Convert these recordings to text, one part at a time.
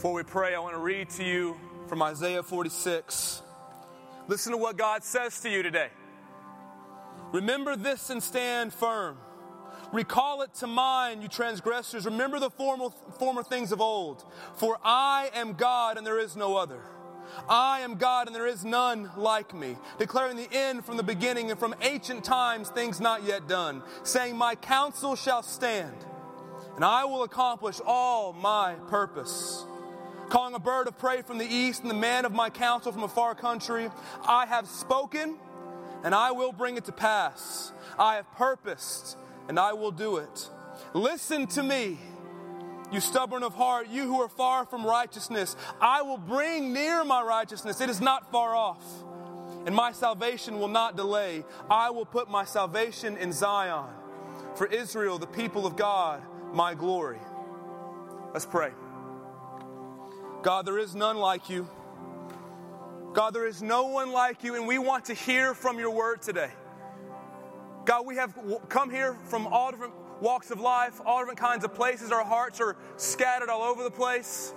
Before we pray, I want to read to you from Isaiah 46. Listen to what God says to you today. Remember this and stand firm. Recall it to mind, you transgressors. Remember the former, former things of old. For I am God and there is no other. I am God and there is none like me, declaring the end from the beginning and from ancient times things not yet done, saying, My counsel shall stand, and I will accomplish all my purpose. Calling a bird of prey from the east and the man of my counsel from a far country, I have spoken, and I will bring it to pass. I have purposed, and I will do it. Listen to me you stubborn of heart, you who are far from righteousness. I will bring near my righteousness. It is not far off. And my salvation will not delay. I will put my salvation in Zion. For Israel, the people of God, my glory. Let's pray. God, there is none like you. God, there is no one like you, and we want to hear from your word today. God, we have come here from all different walks of life, all different kinds of places. Our hearts are scattered all over the place.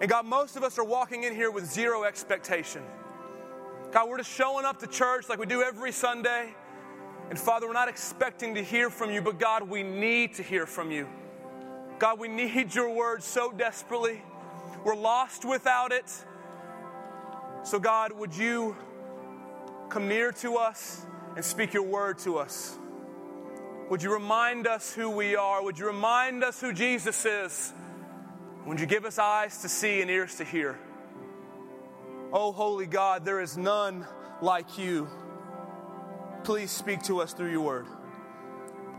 And God, most of us are walking in here with zero expectation. God, we're just showing up to church like we do every Sunday. And Father, we're not expecting to hear from you, but God, we need to hear from you. God, we need your word so desperately. We're lost without it. So, God, would you come near to us and speak your word to us? Would you remind us who we are? Would you remind us who Jesus is? Would you give us eyes to see and ears to hear? Oh, holy God, there is none like you. Please speak to us through your word.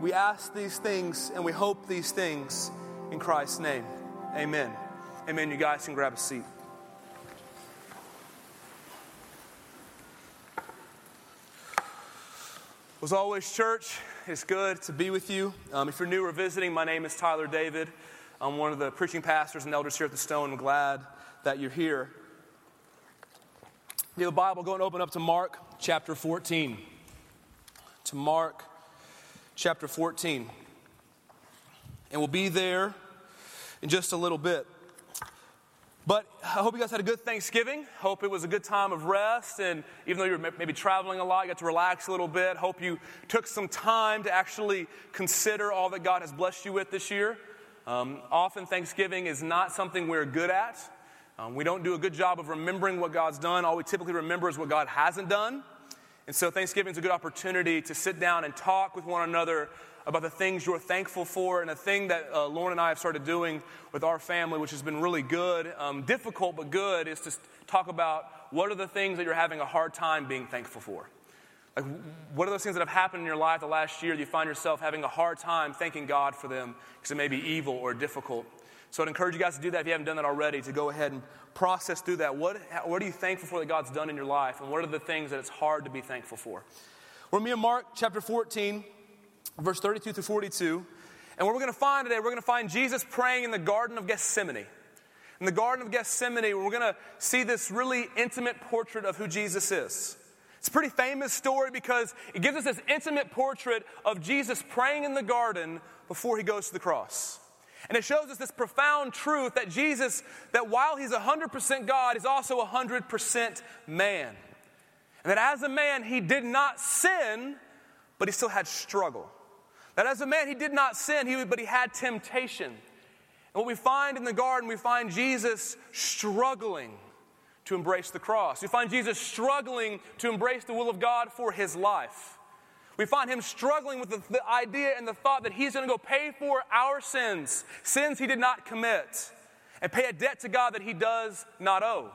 We ask these things and we hope these things in Christ's name. Amen. Amen. You guys can grab a seat. Was always church. It's good to be with you. Um, if you're new or visiting, my name is Tyler David. I'm one of the preaching pastors and elders here at the Stone. I'm glad that you're here. You have a Bible, go and open up to Mark chapter 14. To Mark chapter 14. And we'll be there in just a little bit. But I hope you guys had a good Thanksgiving. Hope it was a good time of rest. And even though you're maybe traveling a lot, you got to relax a little bit. Hope you took some time to actually consider all that God has blessed you with this year. Um, often, Thanksgiving is not something we're good at. Um, we don't do a good job of remembering what God's done. All we typically remember is what God hasn't done. And so, Thanksgiving is a good opportunity to sit down and talk with one another about the things you're thankful for. And a thing that uh, Lauren and I have started doing with our family, which has been really good, um, difficult but good, is to talk about what are the things that you're having a hard time being thankful for. Like, what are those things that have happened in your life the last year that you find yourself having a hard time thanking God for them because it may be evil or difficult? So I'd encourage you guys to do that if you haven't done that already, to go ahead and process through that. What, what are you thankful for that God's done in your life? And what are the things that it's hard to be thankful for? We're and Mark chapter 14 verse 32 through 42. And what we're going to find today, we're going to find Jesus praying in the Garden of Gethsemane. In the Garden of Gethsemane, we're going to see this really intimate portrait of who Jesus is. It's a pretty famous story because it gives us this intimate portrait of Jesus praying in the garden before he goes to the cross. And it shows us this profound truth that Jesus, that while he's 100% God, he's also 100% man. And that as a man, he did not sin, but he still had struggle. That as a man, he did not sin, he, but he had temptation. And what we find in the garden, we find Jesus struggling to embrace the cross. We find Jesus struggling to embrace the will of God for his life. We find him struggling with the, the idea and the thought that he's going to go pay for our sins, sins he did not commit, and pay a debt to God that he does not owe.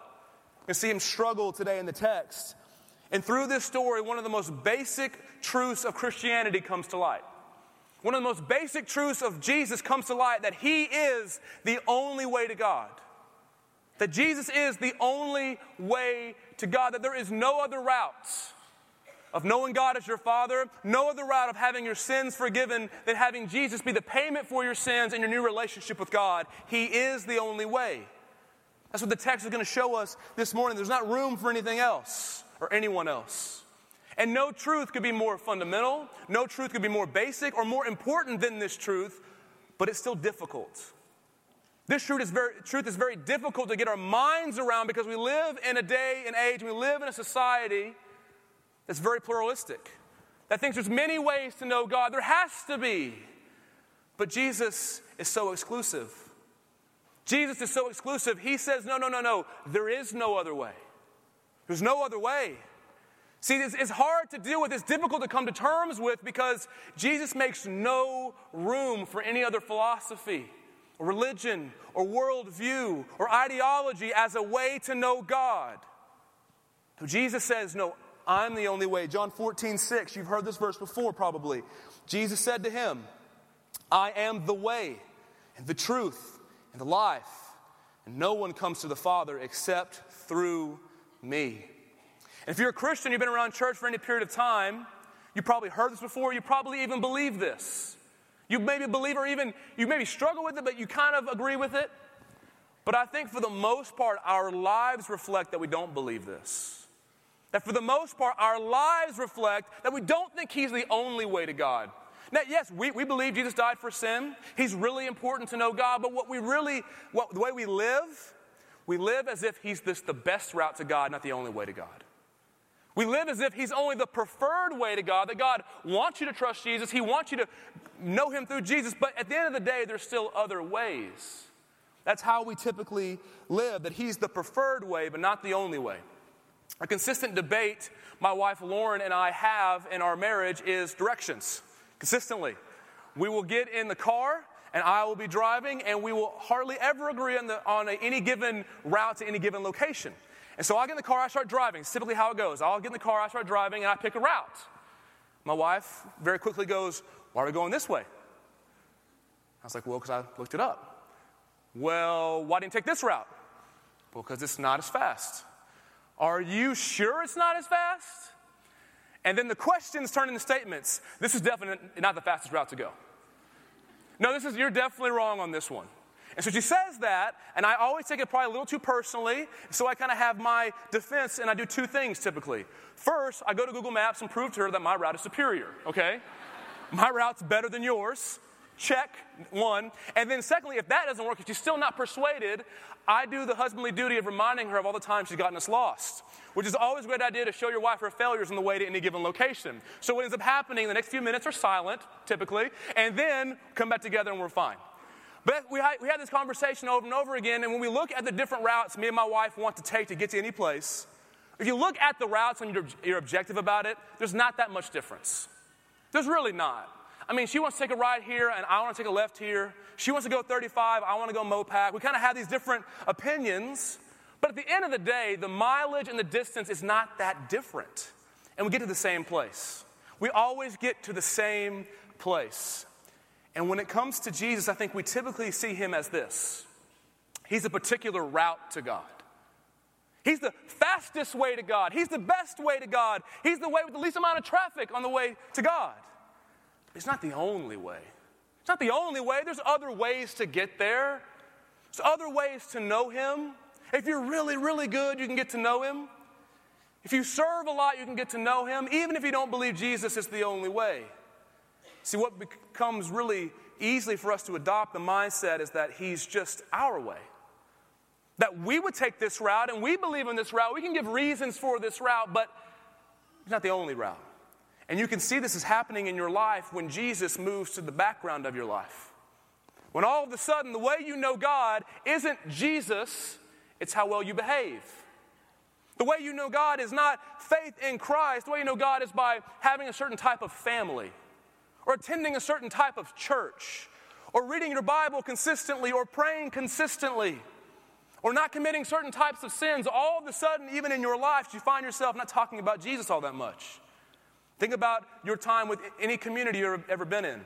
You see him struggle today in the text. And through this story, one of the most basic truths of Christianity comes to light. One of the most basic truths of Jesus comes to light that He is the only way to God. That Jesus is the only way to God, that there is no other route of knowing God as your Father, no other route of having your sins forgiven than having Jesus be the payment for your sins and your new relationship with God. He is the only way. That's what the text is going to show us this morning. There's not room for anything else or anyone else. And no truth could be more fundamental, no truth could be more basic or more important than this truth, but it's still difficult. This truth is, very, truth is very difficult to get our minds around because we live in a day and age, we live in a society that's very pluralistic, that thinks there's many ways to know God. There has to be. But Jesus is so exclusive. Jesus is so exclusive. He says, no, no, no, no. There is no other way. There's no other way. See, it's, it's, hard to deal with, it's difficult to come to terms with because Jesus makes no room for any other philosophy, or religion, or worldview, or ideology as a way to know God. So Jesus says, No, I'm the only way. John 14, 6, you've heard this verse before probably. Jesus said to him, I am the way, and the truth, and the life, and no one comes to the Father except through me. If you're a Christian, you've been around church for any period of time, you probably heard this before, you probably even believe this. You maybe believe or even you maybe struggle with it, but you kind of agree with it. But I think for the most part, our lives reflect that we don't believe this. That for the most part, our lives reflect that we don't think He's the only way to God. Now, yes, we, we believe Jesus died for sin. He's really important to know God, but what we really, what, the way we live, we live as if He's this, the best route to God, not the only way to God. We live as if He's only the preferred way to God, that God wants you to trust Jesus, He wants you to know Him through Jesus, but at the end of the day, there's still other ways. That's how we typically live, that He's the preferred way, but not the only way. A consistent debate my wife Lauren and I have in our marriage is directions. Consistently. We will get in the car and I will be driving, and we will hardly ever agree on, the, on a, any given route to any given location. And so I get in the car, I start driving. It's typically how it goes. I'll get in the car, I start driving, and I pick a route. My wife very quickly goes, Why are we going this way? I was like, Well, because I looked it up. Well, why didn't you take this route? Well, because it's not as fast. Are you sure it's not as fast? And then the questions turn into statements. This is definitely not the fastest route to go. No, this is, you're definitely wrong on this one. And so she says that, and I always take it probably a little too personally. So I kind of have my defense, and I do two things typically. First, I go to Google Maps and prove to her that my route is superior, okay? my route's better than yours. Check, one. And then, secondly, if that doesn't work, if she's still not persuaded, I do the husbandly duty of reminding her of all the times she's gotten us lost, which is always a great idea to show your wife her failures on the way to any given location. So, what ends up happening, the next few minutes are silent, typically, and then come back together and we're fine. But we had, we had this conversation over and over again, and when we look at the different routes me and my wife want to take to get to any place, if you look at the routes and you're, you're objective about it, there's not that much difference. There's really not. I mean, she wants to take a right here, and I want to take a left here. She wants to go 35, I want to go Mopac. We kind of have these different opinions, but at the end of the day, the mileage and the distance is not that different. And we get to the same place. We always get to the same place. And when it comes to Jesus, I think we typically see him as this He's a particular route to God. He's the fastest way to God. He's the best way to God. He's the way with the least amount of traffic on the way to God. It's not the only way. It's not the only way. There's other ways to get there. There's other ways to know Him. If you're really, really good, you can get to know Him. If you serve a lot, you can get to know Him. Even if you don't believe Jesus is the only way. See, what becomes really easily for us to adopt the mindset is that He's just our way. That we would take this route and we believe in this route. We can give reasons for this route, but it's not the only route. And you can see this is happening in your life when Jesus moves to the background of your life. When all of a sudden, the way you know God isn't Jesus, it's how well you behave. The way you know God is not faith in Christ. The way you know God is by having a certain type of family or attending a certain type of church, or reading your Bible consistently, or praying consistently, or not committing certain types of sins, all of a sudden, even in your life, you find yourself not talking about Jesus all that much. Think about your time with any community you've ever been in.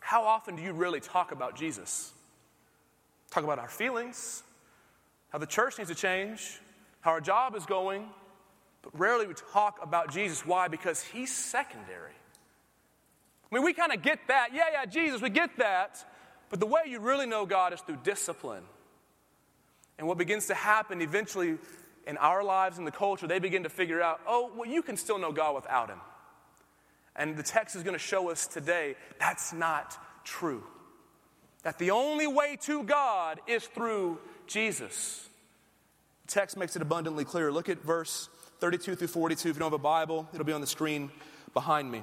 How often do you really talk about Jesus? Talk about our feelings, how the church needs to change, how our job is going, but rarely we talk about Jesus. Why? Because he's secondary. I mean, we kind of get that. Yeah, yeah, Jesus, we get that. But the way you really know God is through discipline. And what begins to happen eventually in our lives and the culture, they begin to figure out, oh, well, you can still know God without Him. And the text is going to show us today that's not true. That the only way to God is through Jesus. The text makes it abundantly clear. Look at verse 32 through 42. If you don't have a Bible, it'll be on the screen behind me.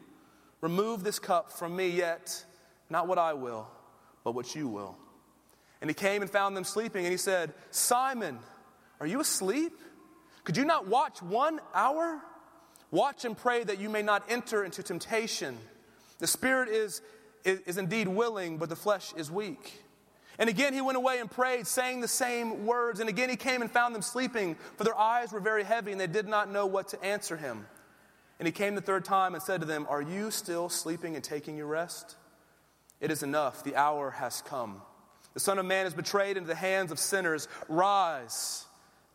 Remove this cup from me, yet not what I will, but what you will. And he came and found them sleeping, and he said, Simon, are you asleep? Could you not watch one hour? Watch and pray that you may not enter into temptation. The spirit is, is, is, indeed willing, but the flesh is weak. And again he went away and prayed, saying the same words. And again he came and found them sleeping, for their eyes were very heavy, and they did not know what to answer him. And he came the third time and said to them, Are you still sleeping and taking your rest? It is enough, the hour has come. The Son of Man is betrayed into the hands of sinners. Rise,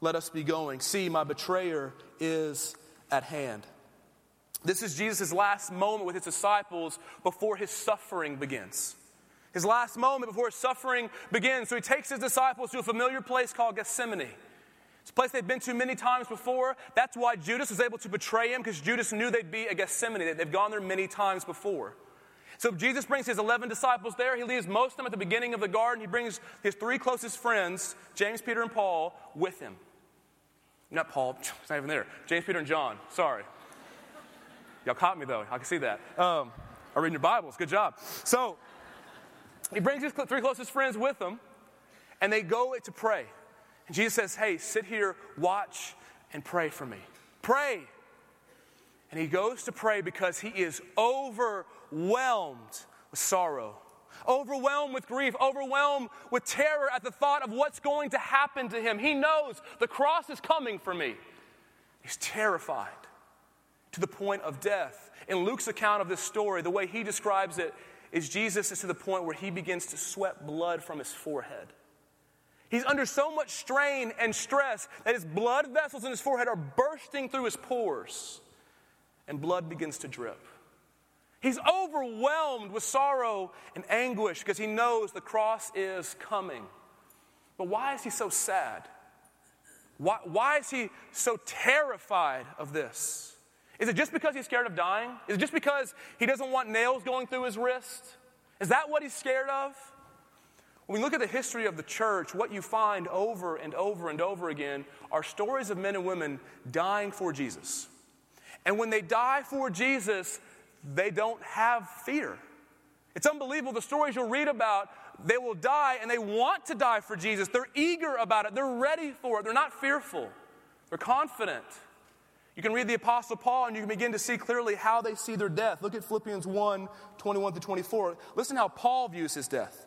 let us be going. See, my betrayer is at hand. This is Jesus' last moment with his disciples before his suffering begins. His last moment before his suffering begins. So he takes his disciples to a familiar place called Gethsemane. It's a place they've been to many times before. That's why Judas was able to betray him, because Judas knew they'd be at Gethsemane. They've gone there many times before. So Jesus brings his 11 disciples there. He leaves most of them at the beginning of the garden. He brings his three closest friends, James, Peter, and Paul, with him. Not Paul, it's not even there. James, Peter, and John. Sorry. Y'all caught me though. I can see that. Um, are reading your Bibles. Good job. So he brings his three closest friends with him, and they go to pray. And Jesus says, Hey, sit here, watch, and pray for me. Pray. And he goes to pray because he is overwhelmed with sorrow, overwhelmed with grief, overwhelmed with terror at the thought of what's going to happen to him. He knows the cross is coming for me. He's terrified to the point of death. In Luke's account of this story, the way he describes it is Jesus is to the point where he begins to sweat blood from his forehead. He's under so much strain and stress that his blood vessels in his forehead are bursting through his pores, and blood begins to drip. He's overwhelmed with sorrow and anguish because he knows the cross is coming. But why is he so sad? Why, why is he so terrified of this? Is it just because he's scared of dying? Is it just because he doesn't want nails going through his wrist? Is that what he's scared of? When we look at the history of the church, what you find over and over and over again are stories of men and women dying for Jesus. And when they die for Jesus, they don't have fear. It's unbelievable. The stories you'll read about, they will die and they want to die for Jesus. They're eager about it, they're ready for it, they're not fearful, they're confident. You can read the Apostle Paul and you can begin to see clearly how they see their death. Look at Philippians 1 21 to 24. Listen how Paul views his death.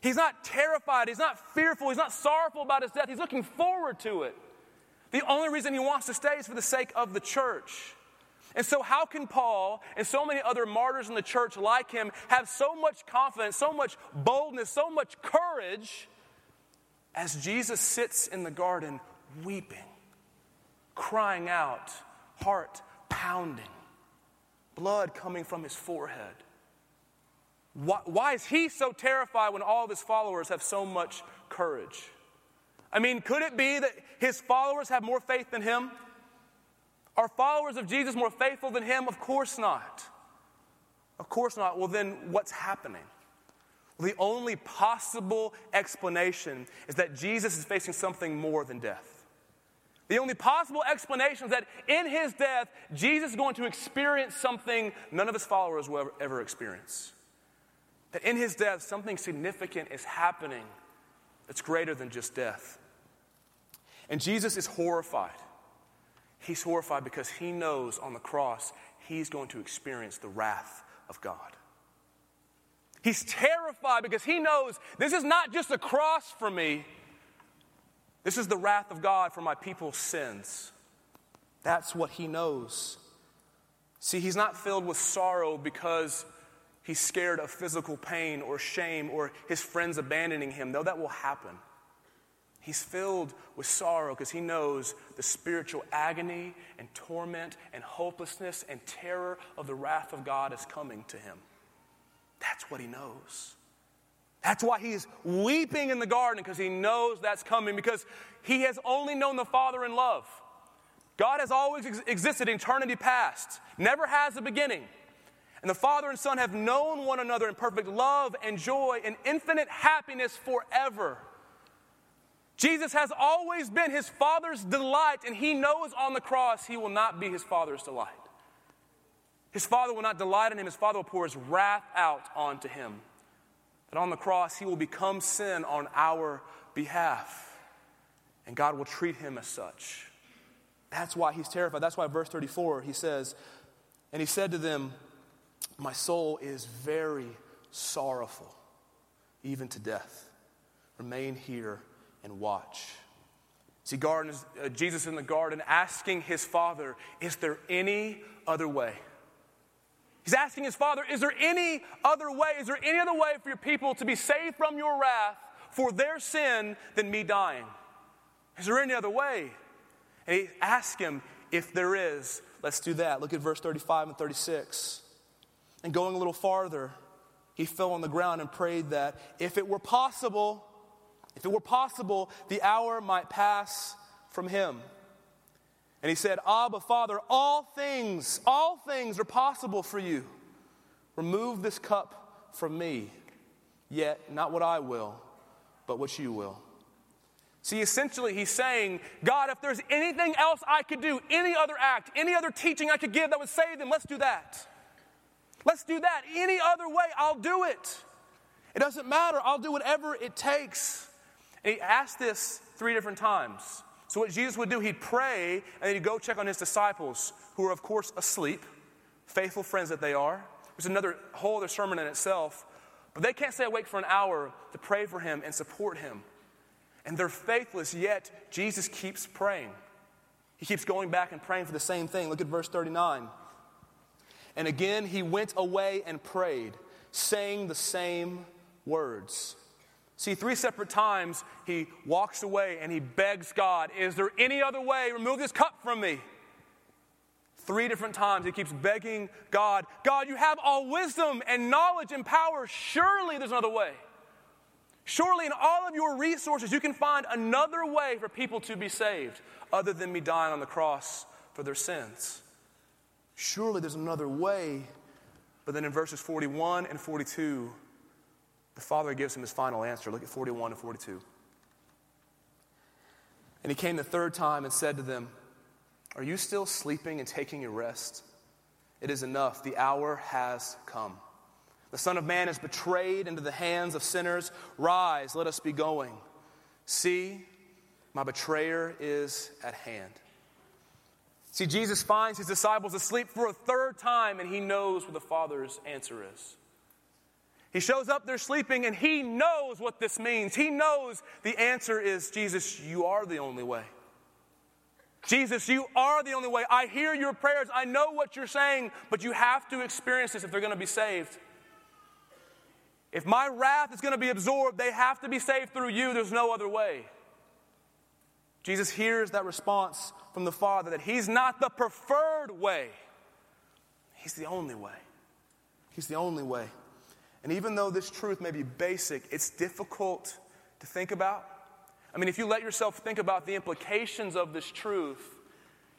He's not terrified, he's not fearful, he's not sorrowful about his death, he's looking forward to it. The only reason he wants to stay is for the sake of the church. And so, how can Paul and so many other martyrs in the church like him have so much confidence, so much boldness, so much courage as Jesus sits in the garden weeping, crying out, heart pounding? blood coming from his forehead. Why, why, is he so terrified when all of his followers have so much courage? I mean, could it be that his followers have more faith than him? Are followers of Jesus more faithful than him? Of course not. Of course not. Well, then what's happening? Well, the only possible explanation is that Jesus is facing something more than death. The only possible explanation is that in his death, Jesus is going to experience something none of his followers will ever, ever experience. That in his death, something significant is happening that's greater than just death. And Jesus is horrified. He's horrified because he knows on the cross he's going to experience the wrath of God. He's terrified because he knows this is not just a cross for me, this is the wrath of God for my people's sins. That's what he knows. See, he's not filled with sorrow because he's scared of physical pain or shame or his friends abandoning him, though that will happen. He's filled with sorrow because he knows the spiritual agony and torment and hopelessness and terror of the wrath of God is coming to him. That's what he knows. That's why he's weeping in the garden because he knows that's coming because he has only known the Father in love. God has always ex- existed eternity past, never has a beginning. And the Father and Son have known one another in perfect love and joy and infinite happiness forever. Jesus has always been his Father's delight, and he knows on the cross he will not be his Father's delight. His Father will not delight in him, his Father will pour his wrath out onto him. That on the cross he will become sin on our behalf, and God will treat him as such. That's why he's terrified. That's why, verse 34, he says, And he said to them, My soul is very sorrowful, even to death. Remain here and watch. See, uh, Jesus in the garden asking his father, Is there any other way? He's asking his father, Is there any other way? Is there any other way for your people to be saved from your wrath for their sin than me dying? Is there any other way? And he asks him, If there is, let's do that. Look at verse 35 and 36. And going a little farther, he fell on the ground and prayed that if it were possible, if it were possible, the hour might pass from him. And he said, Abba, Father, all things, all things are possible for you. Remove this cup from me, yet not what I will, but what you will. See, essentially, he's saying, God, if there's anything else I could do, any other act, any other teaching I could give that would save them, let's do that. Let's do that. Any other way, I'll do it. It doesn't matter. I'll do whatever it takes. And he asked this three different times. So, what Jesus would do, he'd pray and then he'd go check on his disciples, who are, of course, asleep, faithful friends that they are. There's another whole other sermon in itself. But they can't stay awake for an hour to pray for him and support him. And they're faithless, yet Jesus keeps praying. He keeps going back and praying for the same thing. Look at verse 39. And again he went away and prayed, saying the same words. See, three separate times he walks away and he begs God, Is there any other way? Remove this cup from me. Three different times he keeps begging God, God, you have all wisdom and knowledge and power. Surely there's another way. Surely in all of your resources, you can find another way for people to be saved other than me dying on the cross for their sins. Surely there's another way. But then in verses 41 and 42, the father gives him his final answer. Look at 41 and 42. And he came the third time and said to them, Are you still sleeping and taking your rest? It is enough. The hour has come. The Son of Man is betrayed into the hands of sinners. Rise, let us be going. See, my betrayer is at hand. See, Jesus finds his disciples asleep for a third time, and he knows what the Father's answer is. He shows up, they're sleeping, and he knows what this means. He knows the answer is Jesus, you are the only way. Jesus, you are the only way. I hear your prayers. I know what you're saying, but you have to experience this if they're going to be saved. If my wrath is going to be absorbed, they have to be saved through you. There's no other way. Jesus hears that response from the Father that He's not the preferred way, He's the only way. He's the only way. And even though this truth may be basic, it's difficult to think about. I mean, if you let yourself think about the implications of this truth,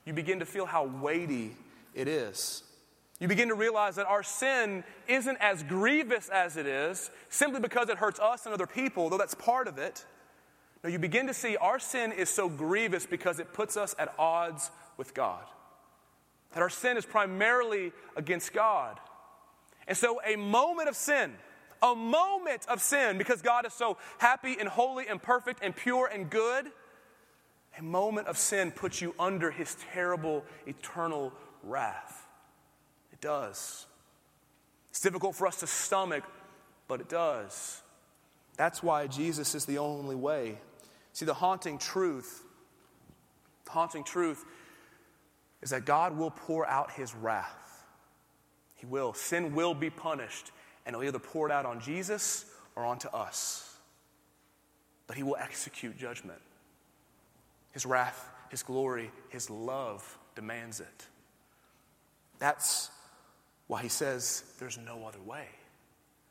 you begin to feel how weighty it is. You begin to realize that our sin isn't as grievous as it is simply because it hurts us and other people, though that's part of it. No, you begin to see our sin is so grievous because it puts us at odds with God. That our sin is primarily against God. And so, a moment of sin, A moment of sin, because God is so happy and holy and perfect and pure and good, a moment of sin puts you under his terrible, eternal wrath. It does. It's difficult for us to stomach, but it does. That's why Jesus is the only way. See, the haunting truth, the haunting truth is that God will pour out his wrath. He will. Sin will be punished, and it'll either pour it out on Jesus or onto us. But he will execute judgment. His wrath, his glory, his love demands it. That's why he says there's no other way.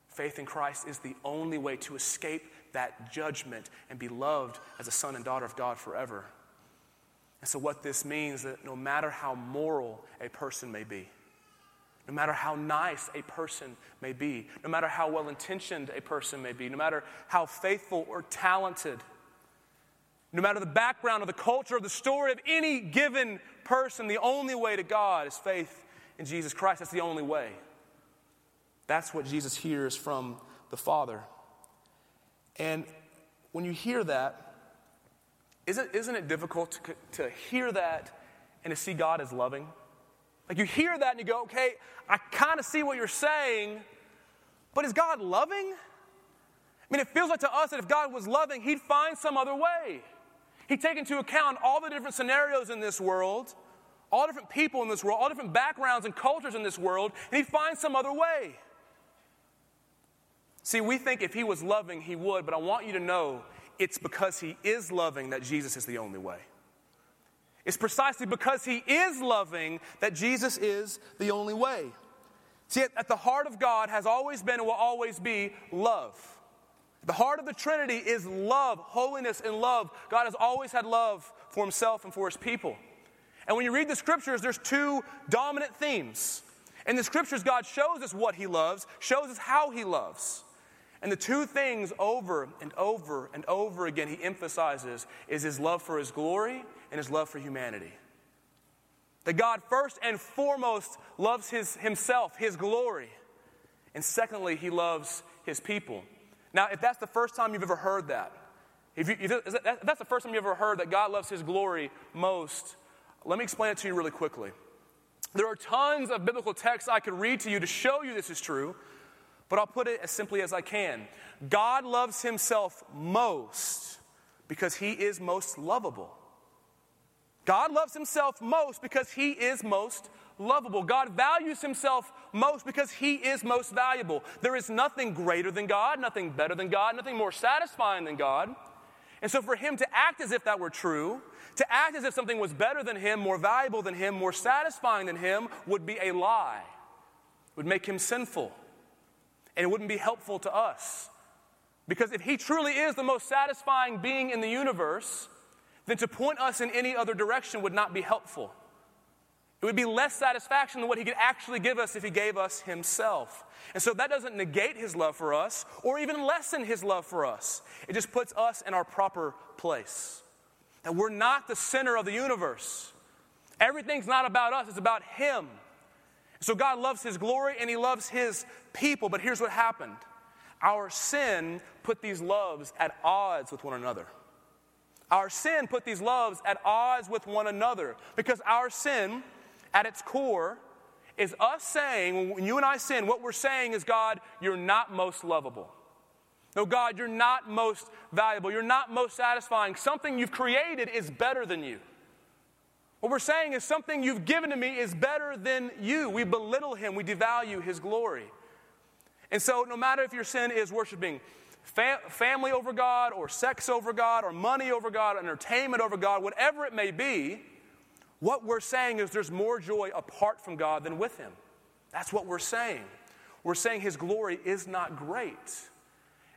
Faith in Christ is the only way to escape that judgment and be loved as a son and daughter of God forever. And so, what this means is that no matter how moral a person may be, no matter how nice a person may be, no matter how well intentioned a person may be, no matter how faithful or talented, no matter the background or the culture or the story of any given person, the only way to God is faith in Jesus Christ. That's the only way. That's what Jesus hears from the Father. And when you hear that, isn't, isn't it difficult to, to hear that and to see God as loving? Like you hear that and you go, okay, I kind of see what you're saying, but is God loving? I mean, it feels like to us that if God was loving, He'd find some other way. He'd take into account all the different scenarios in this world, all different people in this world, all different backgrounds and cultures in this world, and He'd find some other way. See, we think if he was loving, he would, but I want you to know it's because he is loving that Jesus is the only way. It's precisely because he is loving that Jesus is the only way. See, at the heart of God has always been and will always be love. The heart of the Trinity is love, holiness, and love. God has always had love for himself and for his people. And when you read the scriptures, there's two dominant themes. In the scriptures, God shows us what he loves, shows us how he loves. And the two things over and over and over again he emphasizes is his love for his glory and his love for humanity. That God first and foremost loves his, himself, his glory. And secondly, he loves his people. Now, if that's the first time you've ever heard that, if, you, if that's the first time you've ever heard that God loves his glory most, let me explain it to you really quickly. There are tons of biblical texts I could read to you to show you this is true. But I'll put it as simply as I can God loves himself most because he is most lovable. God loves himself most because he is most lovable. God values himself most because he is most valuable. There is nothing greater than God, nothing better than God, nothing more satisfying than God. And so, for him to act as if that were true, to act as if something was better than him, more valuable than him, more satisfying than him, would be a lie, would make him sinful and it wouldn't be helpful to us. Because if He truly is the most satisfying being in the universe, then to point us in any other direction would not be helpful. It would be less satisfaction than what He could actually give us if He gave us Himself. And so that doesn't negate His love for us or even lessen His love for us. It just puts us in our proper place. That we're not the center of the universe. Everything's not about us, it's about Him. So God loves His glory and He loves His people. But here's what happened our sin put these loves at odds with one another. Our sin put these loves at odds with one another because our sin, at its core, is us saying, when you and I sin, what we're saying is, God, you're not most lovable. No, God, you're not most valuable. You're not most satisfying. Something you've created is better than you. What we're saying is something you've given to me is better than you. We belittle him, we devalue his glory. And so, no matter if your sin is worshiping fam- family over God, or sex over God, or money over God, entertainment over God, whatever it may be, what we're saying is there's more joy apart from God than with him. That's what we're saying. We're saying his glory is not great.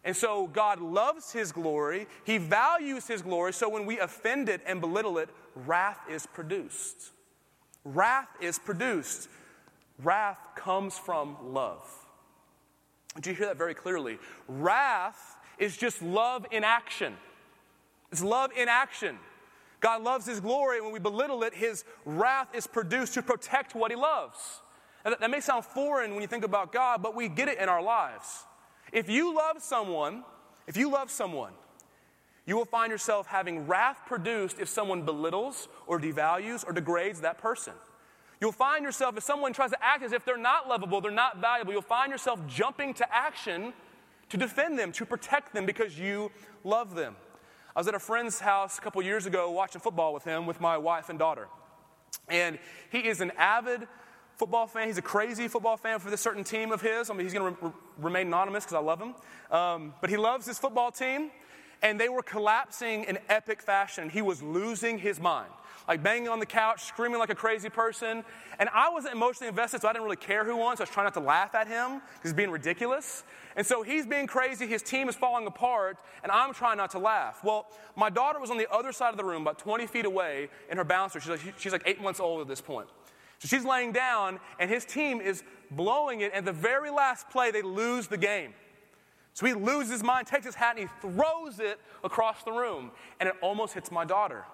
And so God loves his glory, he values his glory, so when we offend it and belittle it, wrath is produced. Wrath is produced. Wrath comes from love. Do you hear that very clearly? Wrath is just love in action. It's love in action. God loves his glory, and when we belittle it, his wrath is produced to protect what he loves. that may sound foreign when you think about God, but we get it in our lives. If you love someone, if you love someone, you will find yourself having wrath produced if someone belittles or devalues or degrades that person. You'll find yourself, if someone tries to act as if they're not lovable, they're not valuable, you'll find yourself jumping to action to defend them, to protect them because you love them. I was at a friend's house a couple years ago watching football with him, with my wife and daughter. And he is an avid football fan. He's a crazy football fan for this certain team of his. I mean, he's going to re- remain anonymous because I love him. Um, but he loves his football team, and they were collapsing in epic fashion. And he was losing his mind like banging on the couch, screaming like a crazy person. And I wasn't emotionally invested, so I didn't really care who won, so I was trying not to laugh at him because he's being ridiculous. And so he's being crazy, his team is falling apart, and I'm trying not to laugh. Well, my daughter was on the other side of the room, about 20 feet away, in her bouncer. She's like, she's like eight months old at this point. So she's laying down, and his team is blowing it. And the very last play, they lose the game. So he loses his mind, takes his hat, and he throws it across the room. And it almost hits my daughter.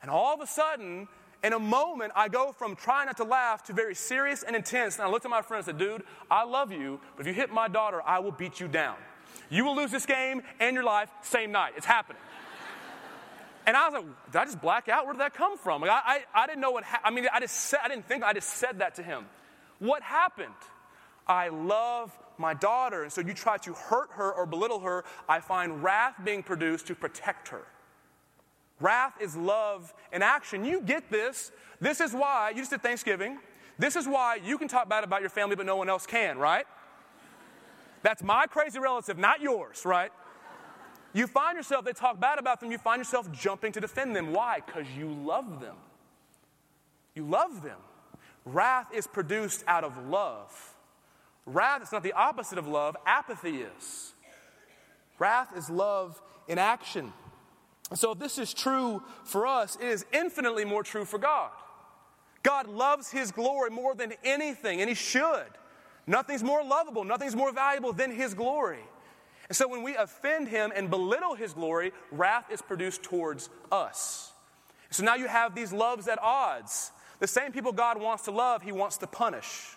And all of a sudden, in a moment, I go from trying not to laugh to very serious and intense. And I looked at my friend and said, Dude, I love you, but if you hit my daughter, I will beat you down. You will lose this game and your life same night. It's happening. And I was like, did I just black out? Where did that come from? Like, I, I, I didn't know what ha- I mean, I just said, I didn't think, I just said that to him. What happened? I love my daughter. And so you try to hurt her or belittle her, I find wrath being produced to protect her. Wrath is love in action. You get this. This is why, you just did Thanksgiving. This is why you can talk bad about your family, but no one else can, right? That's my crazy relative, not yours, right? You find yourself, they talk bad about them, you find yourself jumping to defend them. Why? Because you love them. You love them. Wrath is produced out of love. Wrath is not the opposite of love, apathy is. Wrath is love in action. So, if this is true for us, it is infinitely more true for God. God loves His glory more than anything, and He should. Nothing's more lovable, nothing's more valuable than His glory. And so, when we offend Him and belittle His glory, wrath is produced towards us. So now you have these loves at odds. The same people God wants to love, He wants to punish.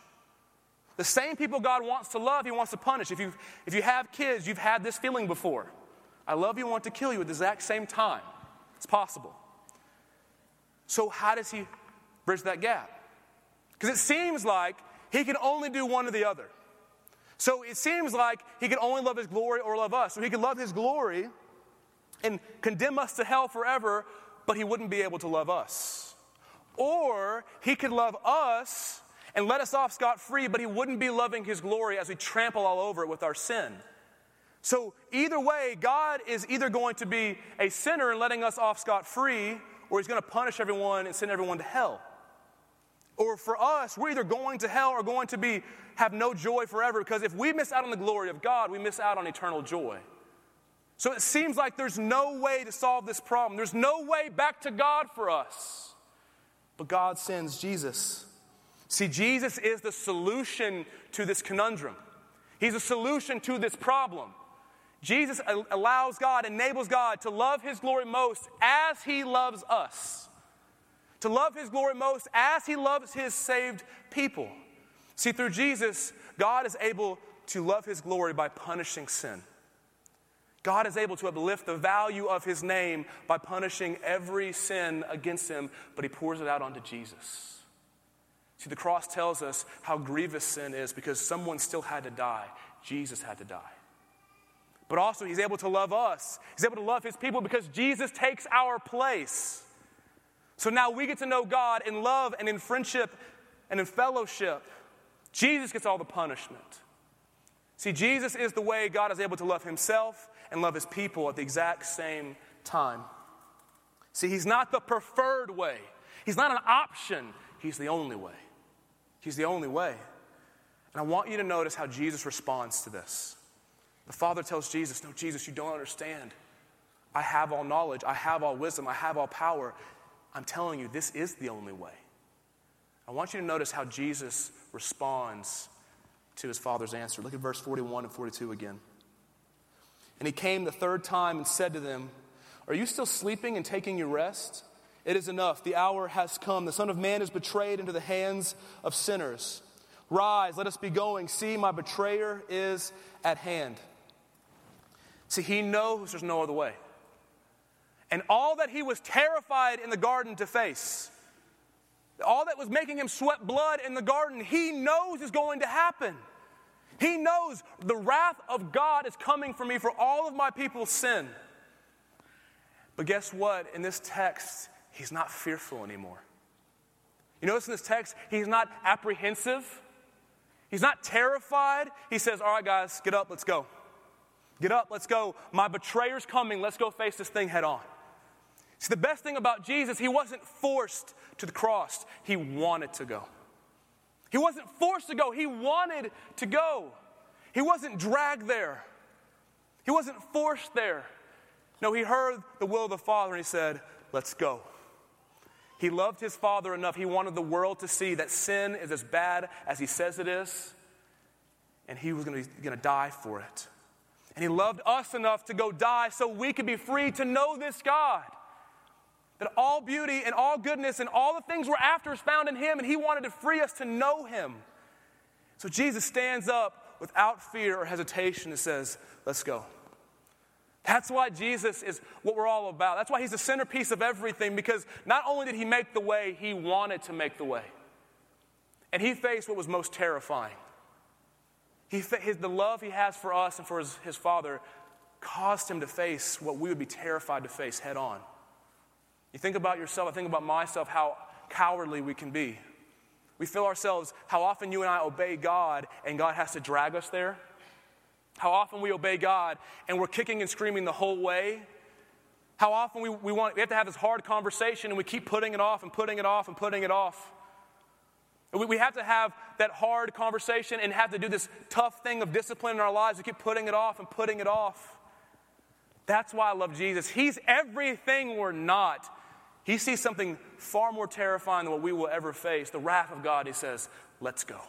The same people God wants to love, He wants to punish. If you, if you have kids, you've had this feeling before. I love you, want to kill you at the exact same time. It's possible. So, how does he bridge that gap? Because it seems like he can only do one or the other. So, it seems like he can only love his glory or love us. So, he could love his glory and condemn us to hell forever, but he wouldn't be able to love us. Or he could love us and let us off scot free, but he wouldn't be loving his glory as we trample all over it with our sin. So, either way, God is either going to be a sinner and letting us off scot free, or he's going to punish everyone and send everyone to hell. Or for us, we're either going to hell or going to be have no joy forever because if we miss out on the glory of God, we miss out on eternal joy. So it seems like there's no way to solve this problem. There's no way back to God for us. But God sends Jesus. See, Jesus is the solution to this conundrum. He's a solution to this problem. Jesus allows God, enables God to love His glory most as He loves us. To love His glory most as He loves His saved people. See, through Jesus, God is able to love His glory by punishing sin. God is able to uplift the value of His name by punishing every sin against Him, but He pours it out onto Jesus. See, the cross tells us how grievous sin is because someone still had to die. Jesus had to die. But also, He's able to love us. He's able to love His people because Jesus takes our place. So now we get to know God in love and in friendship and in fellowship. Jesus gets all the punishment. See, Jesus is the way God is able to love Himself and love His people at the exact same time. See, He's not the preferred way, He's not an option, He's the only way. He's the only way. And I want you to notice how Jesus responds to this. The Father tells Jesus, No, Jesus, you don't understand. I have all knowledge, I have all wisdom, I have all power. I'm telling you, this is the only way. I want you to notice how Jesus responds to his Father's answer. Look at verse 41 and 42 again. And he came the third time and said to them, Are you still sleeping and taking your rest? It is enough. The hour has come. The Son of Man is betrayed into the hands of sinners. Rise, let us be going. See, my betrayer is at hand. See, he knows there's no other way. And all that he was terrified in the garden to face, all that was making him sweat blood in the garden, he knows is going to happen. He knows the wrath of God is coming for me for all of my people's sin. But guess what? In this text, he's not fearful anymore. You notice in this text, he's not apprehensive. He's not terrified. He says, All right, guys, get up, let's go. Get up, let's go. My betrayer's coming. Let's go face this thing head on. See, the best thing about Jesus, he wasn't forced to the cross, he wanted to go. He wasn't forced to go, he wanted to go. He wasn't dragged there, he wasn't forced there. No, he heard the will of the Father and he said, Let's go. He loved his Father enough, he wanted the world to see that sin is as bad as he says it is, and he was going to die for it. And he loved us enough to go die so we could be free to know this God. That all beauty and all goodness and all the things we're after is found in Him, and He wanted to free us to know Him. So Jesus stands up without fear or hesitation and says, Let's go. That's why Jesus is what we're all about. That's why He's the centerpiece of everything, because not only did He make the way, He wanted to make the way. And He faced what was most terrifying. He, his, the love He has for us and for His, his Father caused Him to face what we would be terrified to face head on. You think about yourself, I think about myself, how cowardly we can be. We feel ourselves, how often you and I obey God and God has to drag us there. How often we obey God and we're kicking and screaming the whole way. How often we, we, want, we have to have this hard conversation and we keep putting it off and putting it off and putting it off. We, we have to have that hard conversation and have to do this tough thing of discipline in our lives. We keep putting it off and putting it off. That's why I love Jesus. He's everything we're not. He sees something far more terrifying than what we will ever face the wrath of God. He says, Let's go.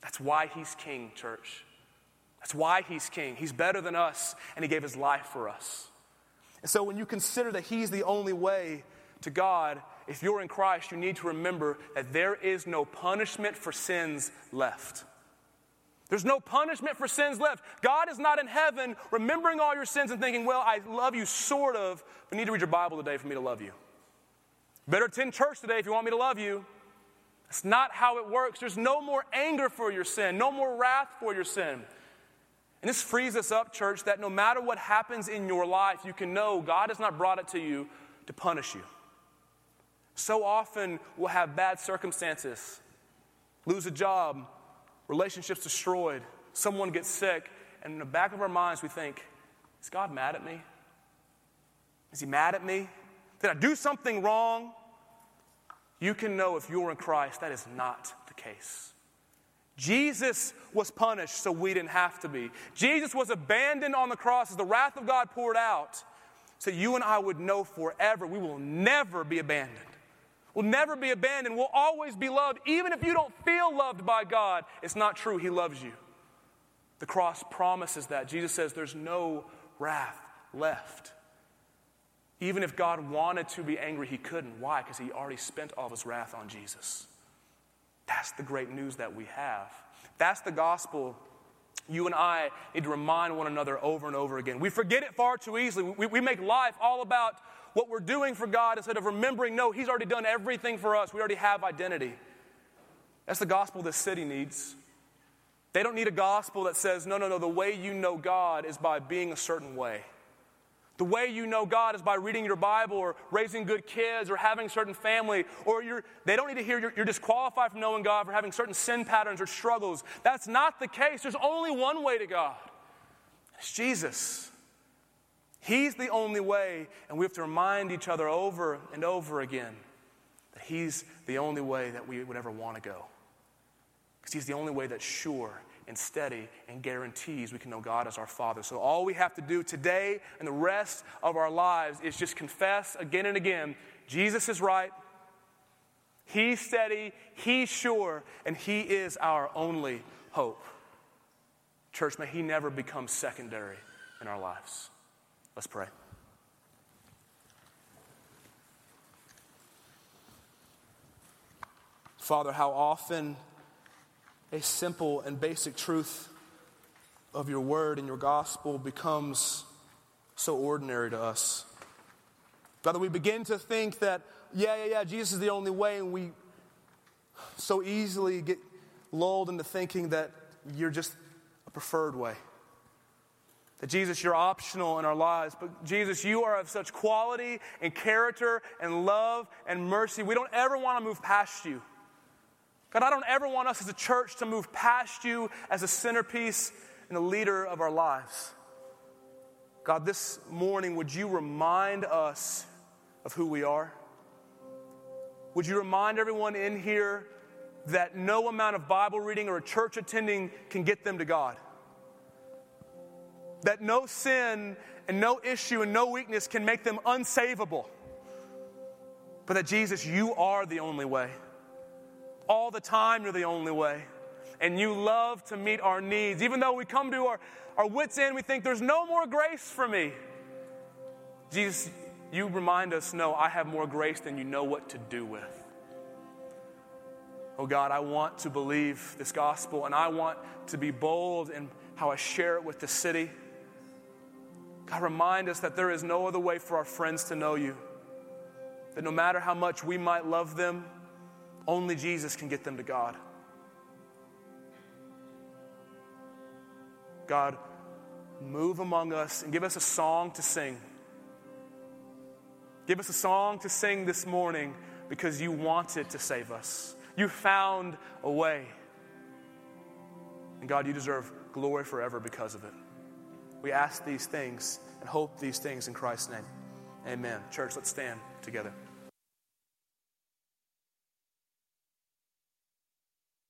That's why he's king, church. That's why he's king. He's better than us, and he gave his life for us. And so, when you consider that he's the only way to God, if you're in Christ, you need to remember that there is no punishment for sins left. There's no punishment for sins left. God is not in heaven remembering all your sins and thinking, well, I love you sort of, but you need to read your Bible today for me to love you. Better attend church today if you want me to love you. That's not how it works. There's no more anger for your sin, no more wrath for your sin. And this frees us up, church, that no matter what happens in your life, you can know God has not brought it to you to punish you. So often we'll have bad circumstances, lose a job, relationships destroyed, someone gets sick, and in the back of our minds we think, is God mad at me? Is he mad at me? Did I do something wrong? You can know if you're in Christ, that is not the case. Jesus was punished so we didn't have to be. Jesus was abandoned on the cross as the wrath of God poured out so you and I would know forever we will never be abandoned. We'll never be abandoned. We'll always be loved. Even if you don't feel loved by God, it's not true. He loves you. The cross promises that. Jesus says there's no wrath left. Even if God wanted to be angry, he couldn't. Why? Because he already spent all of his wrath on Jesus. That's the great news that we have. That's the gospel you and I need to remind one another over and over again. We forget it far too easily. We, we make life all about what we're doing for God instead of remembering, no, He's already done everything for us. We already have identity. That's the gospel this city needs. They don't need a gospel that says, no, no, no, the way you know God is by being a certain way. The way you know God is by reading your Bible or raising good kids or having a certain family. Or you're, they don't need to hear you're, you're disqualified from knowing God for having certain sin patterns or struggles. That's not the case. There's only one way to God it's Jesus. He's the only way, and we have to remind each other over and over again that He's the only way that we would ever want to go. Because He's the only way that's sure and steady and guarantees we can know God as our Father. So all we have to do today and the rest of our lives is just confess again and again Jesus is right, He's steady, He's sure, and He is our only hope. Church, may He never become secondary in our lives. Let's pray. Father, how often a simple and basic truth of your word and your gospel becomes so ordinary to us. Father, we begin to think that, yeah, yeah, yeah, Jesus is the only way, and we so easily get lulled into thinking that you're just a preferred way. That Jesus, you're optional in our lives, but Jesus, you are of such quality and character and love and mercy. We don't ever want to move past you. God, I don't ever want us as a church to move past you as a centerpiece and the leader of our lives. God, this morning, would you remind us of who we are? Would you remind everyone in here that no amount of Bible reading or church attending can get them to God? That no sin and no issue and no weakness can make them unsavable. But that Jesus, you are the only way. All the time, you're the only way. And you love to meet our needs. Even though we come to our, our wits' end, we think there's no more grace for me. Jesus, you remind us no, I have more grace than you know what to do with. Oh God, I want to believe this gospel and I want to be bold in how I share it with the city. God, remind us that there is no other way for our friends to know you. That no matter how much we might love them, only Jesus can get them to God. God, move among us and give us a song to sing. Give us a song to sing this morning because you wanted to save us. You found a way. And God, you deserve glory forever because of it. We ask these things and hope these things in Christ's name. Amen. Church, let's stand together.